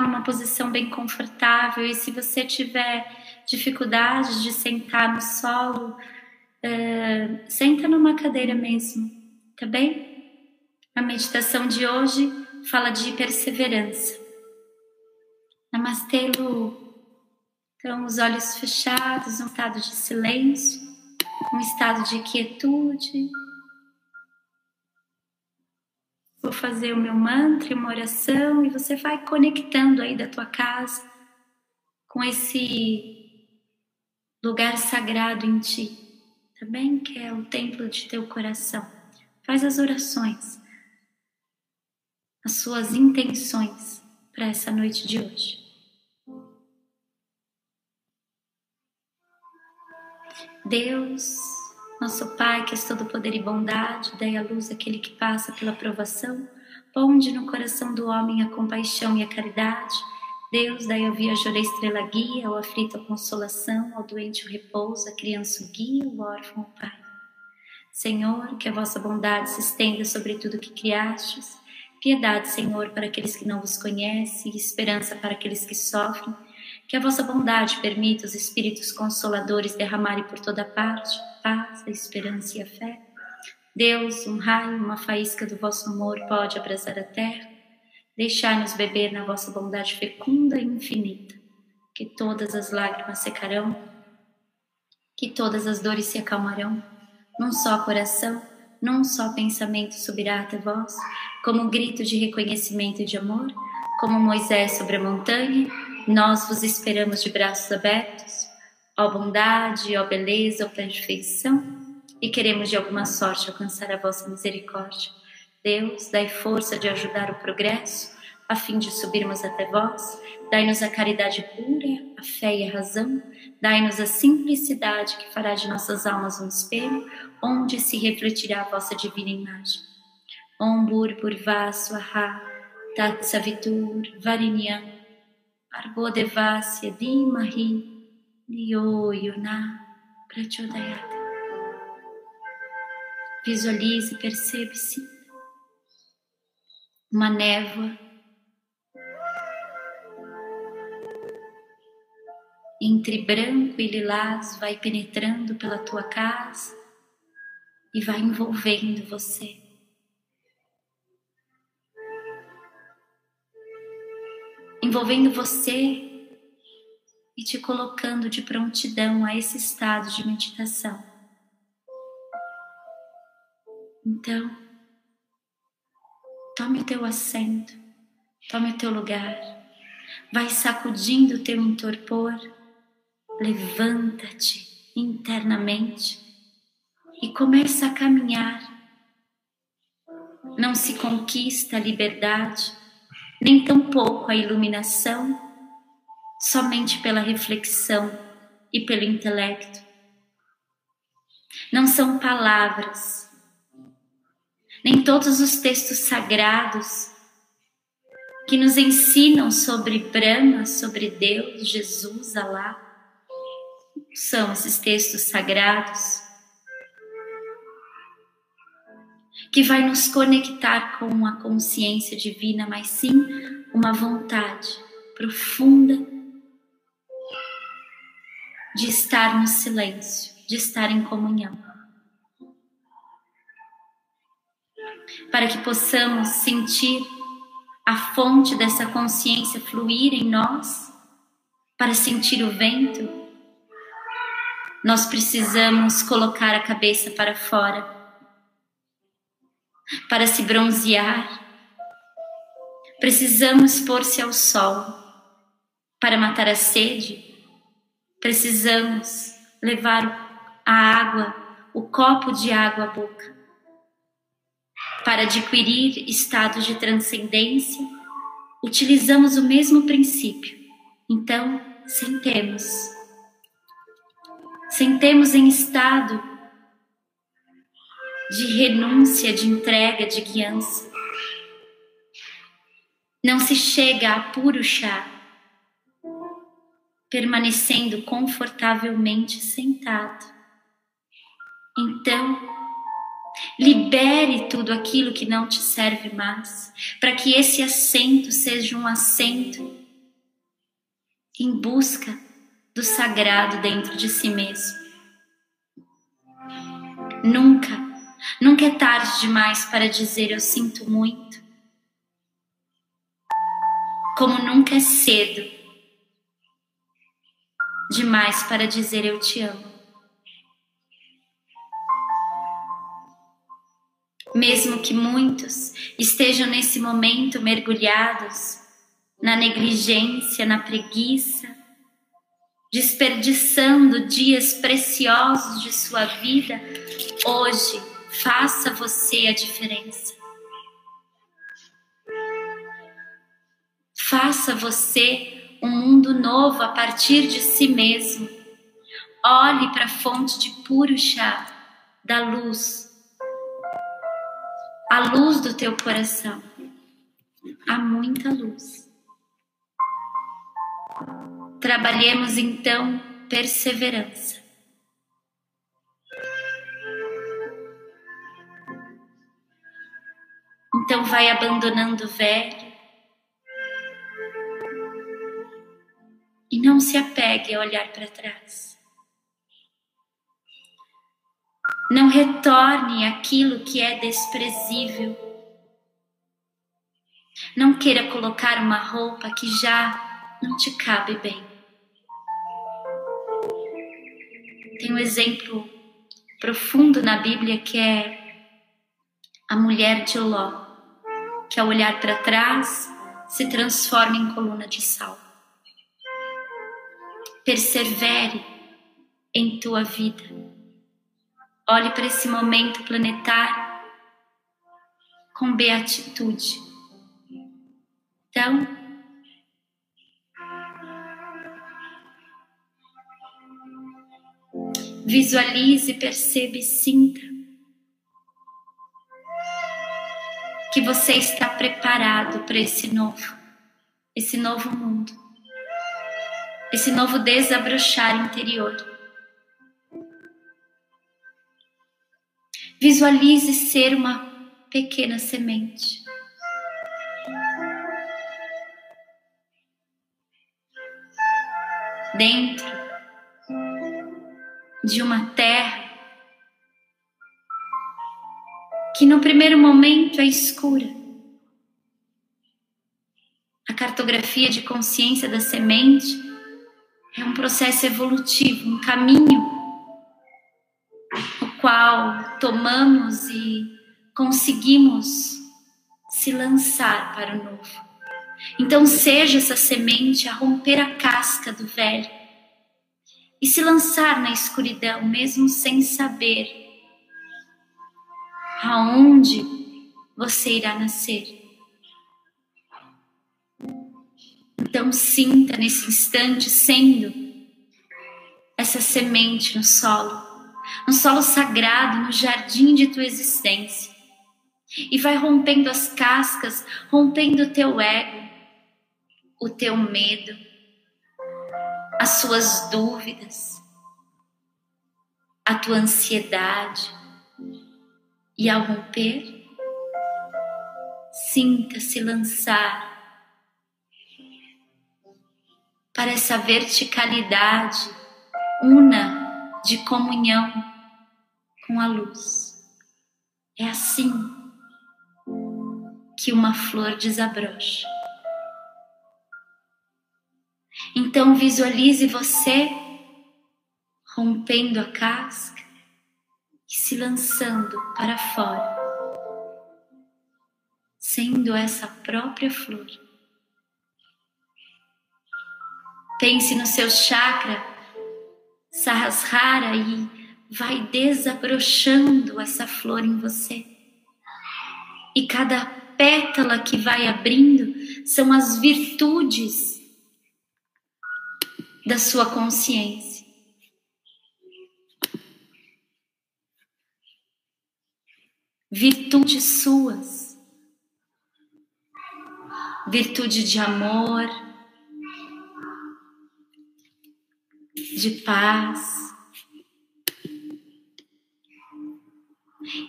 numa posição bem confortável e se você tiver dificuldade de sentar no solo, uh, senta numa cadeira mesmo, tá bem? A meditação de hoje fala de perseverança. Namastê, Lu. Então, os olhos fechados, um estado de silêncio, um estado de quietude. Fazer o meu mantra, uma oração, e você vai conectando aí da tua casa com esse lugar sagrado em ti, tá bem? Que é o templo de teu coração. Faz as orações, as suas intenções para essa noite de hoje. Deus, nosso Pai, que és todo poder e bondade, dai à luz aquele que passa pela provação, ponde no coração do homem a compaixão e a caridade. Deus, dai ao viajor estrela guia, ao aflito a consolação, ao doente o repouso, à criança o guia, ao órfão o Pai. Senhor, que a vossa bondade se estenda sobre tudo que criastes, piedade, Senhor, para aqueles que não vos conhecem, e esperança para aqueles que sofrem, que a vossa bondade permita os espíritos consoladores derramarem por toda parte paz, a esperança e a fé. Deus, um raio, uma faísca do vosso amor pode abrasar a terra. Deixai-nos beber na vossa bondade fecunda e infinita, que todas as lágrimas secarão, que todas as dores se acalmarão, num só coração, num só pensamento subirá até vós, como um grito de reconhecimento e de amor, como Moisés sobre a montanha, nós vos esperamos de braços abertos, ó bondade, ó beleza, ó perfeição, e queremos de alguma sorte alcançar a vossa misericórdia. Deus, dai força de ajudar o progresso, a fim de subirmos até vós. Dai-nos a caridade pura, a fé e a razão. Dai-nos a simplicidade que fará de nossas almas um espelho, onde se refletirá a vossa divina imagem. Om Bur Purva Swaha Tat Savitur Varinyam Argodevasya Dimahi Diyo Yona Prachodayata. Visualize, percebe-se uma névoa entre branco e lilás vai penetrando pela tua casa e vai envolvendo você. Envolvendo você e te colocando de prontidão a esse estado de meditação. Então, tome o teu assento, tome o teu lugar, vai sacudindo o teu entorpor, levanta-te internamente e começa a caminhar. Não se conquista a liberdade nem tampouco a iluminação somente pela reflexão e pelo intelecto. Não são palavras, nem todos os textos sagrados que nos ensinam sobre Brahma, sobre Deus, Jesus, Alá, são esses textos sagrados que vai nos conectar com a consciência divina, mas sim uma vontade profunda de estar no silêncio, de estar em comunhão. Para que possamos sentir a fonte dessa consciência fluir em nós, para sentir o vento, nós precisamos colocar a cabeça para fora para se bronzear. Precisamos expor-se ao sol. Para matar a sede, precisamos levar a água, o copo de água à boca. Para adquirir estado de transcendência, utilizamos o mesmo princípio. Então, sentemos. Sentemos em estado de renúncia, de entrega, de guiança. Não se chega a puro chá, permanecendo confortavelmente sentado. Então, Libere tudo aquilo que não te serve mais, para que esse assento seja um assento em busca do sagrado dentro de si mesmo. Nunca, nunca é tarde demais para dizer eu sinto muito. Como nunca é cedo demais para dizer eu te amo. Mesmo que muitos estejam nesse momento mergulhados na negligência, na preguiça, desperdiçando dias preciosos de sua vida, hoje faça você a diferença. Faça você um mundo novo a partir de si mesmo. Olhe para a fonte de puro chá da luz a luz do teu coração. Há muita luz. Trabalhemos então perseverança. Então vai abandonando o velho e não se apegue a olhar para trás. Não retorne aquilo que é desprezível. Não queira colocar uma roupa que já não te cabe bem. Tem um exemplo profundo na Bíblia que é a mulher de Ló, que ao olhar para trás se transforma em coluna de sal. Persevere em tua vida Olhe para esse momento planetário com beatitude. Então, visualize, perceba e sinta que você está preparado para esse novo, esse novo mundo, esse novo desabrochar interior. Visualize ser uma pequena semente. Dentro de uma terra que no primeiro momento é escura. A cartografia de consciência da semente é um processo evolutivo, um caminho qual tomamos e conseguimos se lançar para o novo. Então, seja essa semente a romper a casca do velho e se lançar na escuridão, mesmo sem saber aonde você irá nascer. Então, sinta nesse instante sendo essa semente no solo no solo sagrado, no jardim de tua existência. E vai rompendo as cascas, rompendo o teu ego, o teu medo, as suas dúvidas, a tua ansiedade. E ao romper, sinta-se lançar para essa verticalidade una de comunhão com a luz. É assim que uma flor desabrocha. Então visualize você rompendo a casca se lançando para fora, sendo essa própria flor. Pense no seu chakra Sahasrara e vai desabrochando essa flor em você. E cada pétala que vai abrindo são as virtudes da sua consciência. Virtudes suas, virtude de amor, de paz.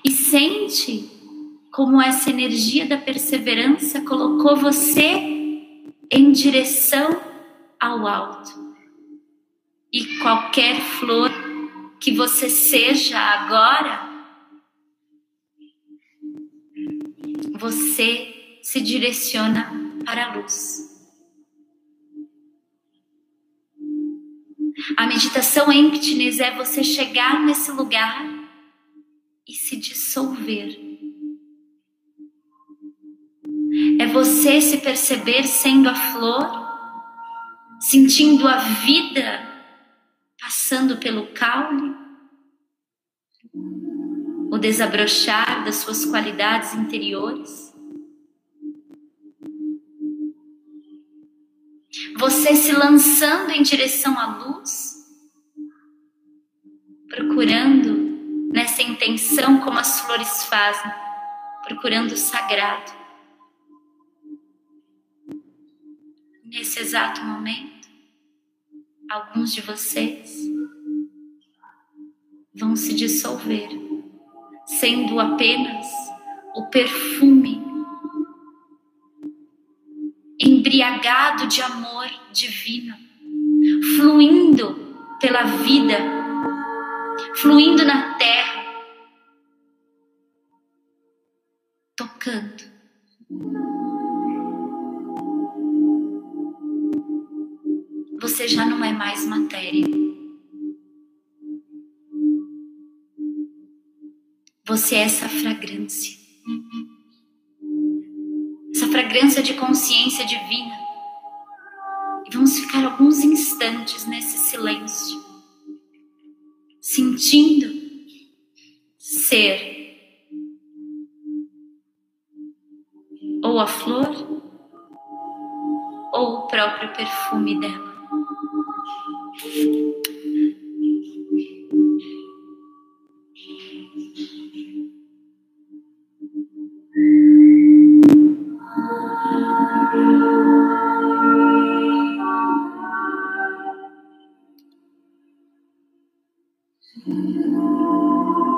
E sente como essa energia da perseverança colocou você em direção ao alto. E qualquer flor que você seja agora, você se direciona para a luz. A meditação emptiness é você chegar nesse lugar e se dissolver. É você se perceber sendo a flor, sentindo a vida passando pelo caule, o desabrochar das suas qualidades interiores. Você se lançando em direção à luz, procurando nessa intenção como as flores fazem, procurando o sagrado. Nesse exato momento, alguns de vocês vão se dissolver, sendo apenas o perfume embriagado de amor divino, fluindo pela vida, fluindo na terra, tocando. Você já não é mais matéria. Você é essa fragrância fragrância de consciência divina. E vamos ficar alguns instantes nesse silêncio, sentindo ser ou a flor ou o próprio perfume dela. Sinta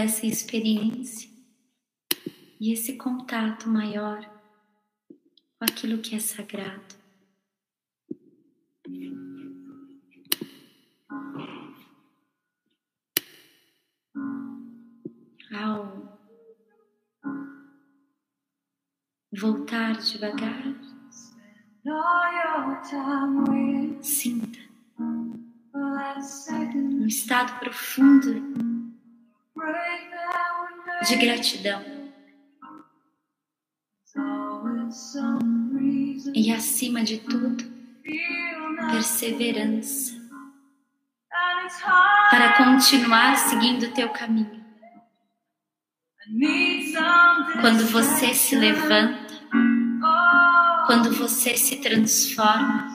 essa experiência e esse contato maior com aquilo que é sagrado. Ao voltar devagar, sinta um estado profundo de gratidão. E acima de tudo, perseverança para continuar seguindo o teu caminho. Quando você se levanta, quando você se transforma,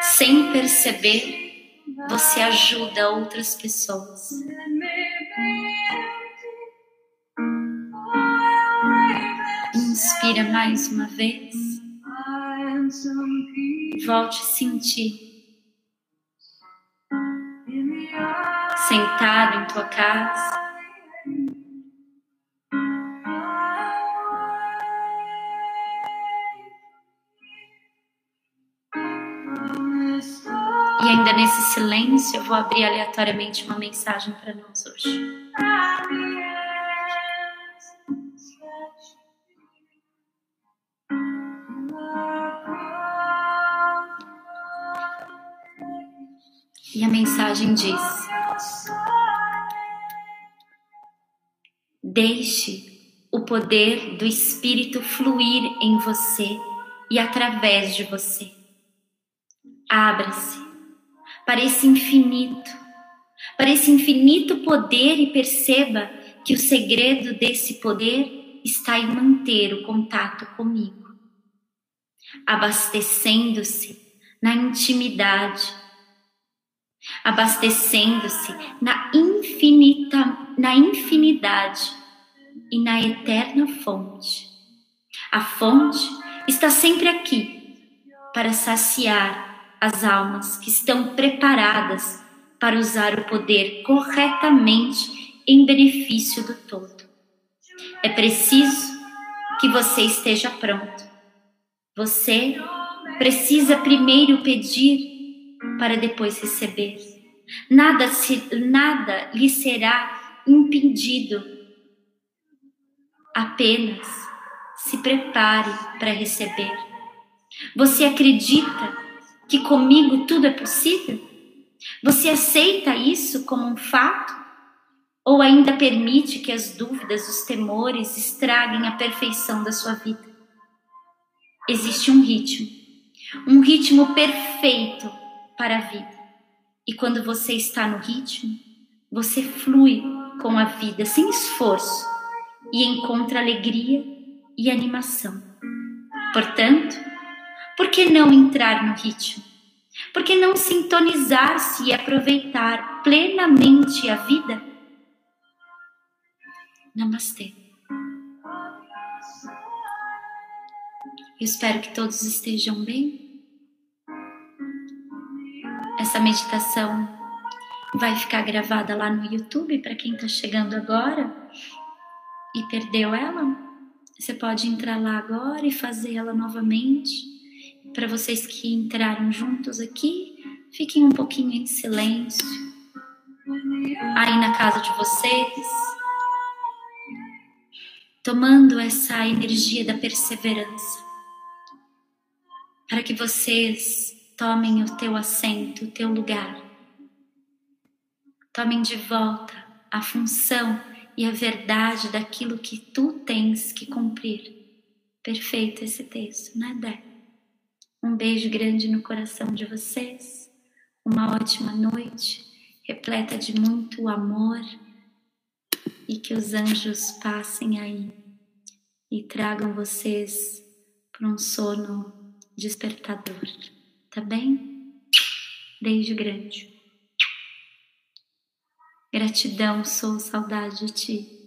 sem perceber, você ajuda outras pessoas. Inspira mais uma vez. Volte a sentir. Sentado em tua casa. E ainda nesse silêncio, eu vou abrir aleatoriamente uma mensagem para nós hoje. Mensagem diz: Deixe o poder do Espírito fluir em você e através de você. Abra-se para esse infinito, para esse infinito poder e perceba que o segredo desse poder está em manter o contato comigo, abastecendo-se na intimidade abastecendo-se na infinita, na infinidade e na eterna fonte. A fonte está sempre aqui para saciar as almas que estão preparadas para usar o poder corretamente em benefício do todo. É preciso que você esteja pronto. Você precisa primeiro pedir para depois receber. Nada, se, nada lhe será impedido. Apenas se prepare para receber. Você acredita que comigo tudo é possível? Você aceita isso como um fato? Ou ainda permite que as dúvidas, os temores estraguem a perfeição da sua vida? Existe um ritmo, um ritmo perfeito para a vida. E quando você está no ritmo, você flui com a vida sem esforço e encontra alegria e animação. Portanto, por que não entrar no ritmo? Por que não sintonizar-se e aproveitar plenamente a vida? Namastê. Eu espero que todos estejam bem. Essa meditação vai ficar gravada lá no YouTube para quem está chegando agora e perdeu ela. Você pode entrar lá agora e fazer ela novamente. Para vocês que entraram juntos aqui, fiquem um pouquinho em silêncio. Aí na casa de vocês, tomando essa energia da perseverança, para que vocês tomem o teu assento, o teu lugar. Tomem de volta a função e a verdade daquilo que tu tens que cumprir. Perfeito esse texto, né, Dé? Um beijo grande no coração de vocês. Uma ótima noite, repleta de muito amor e que os anjos passem aí e tragam vocês para um sono despertador. Tá bem? Beijo grande. Gratidão, sou saudade de ti.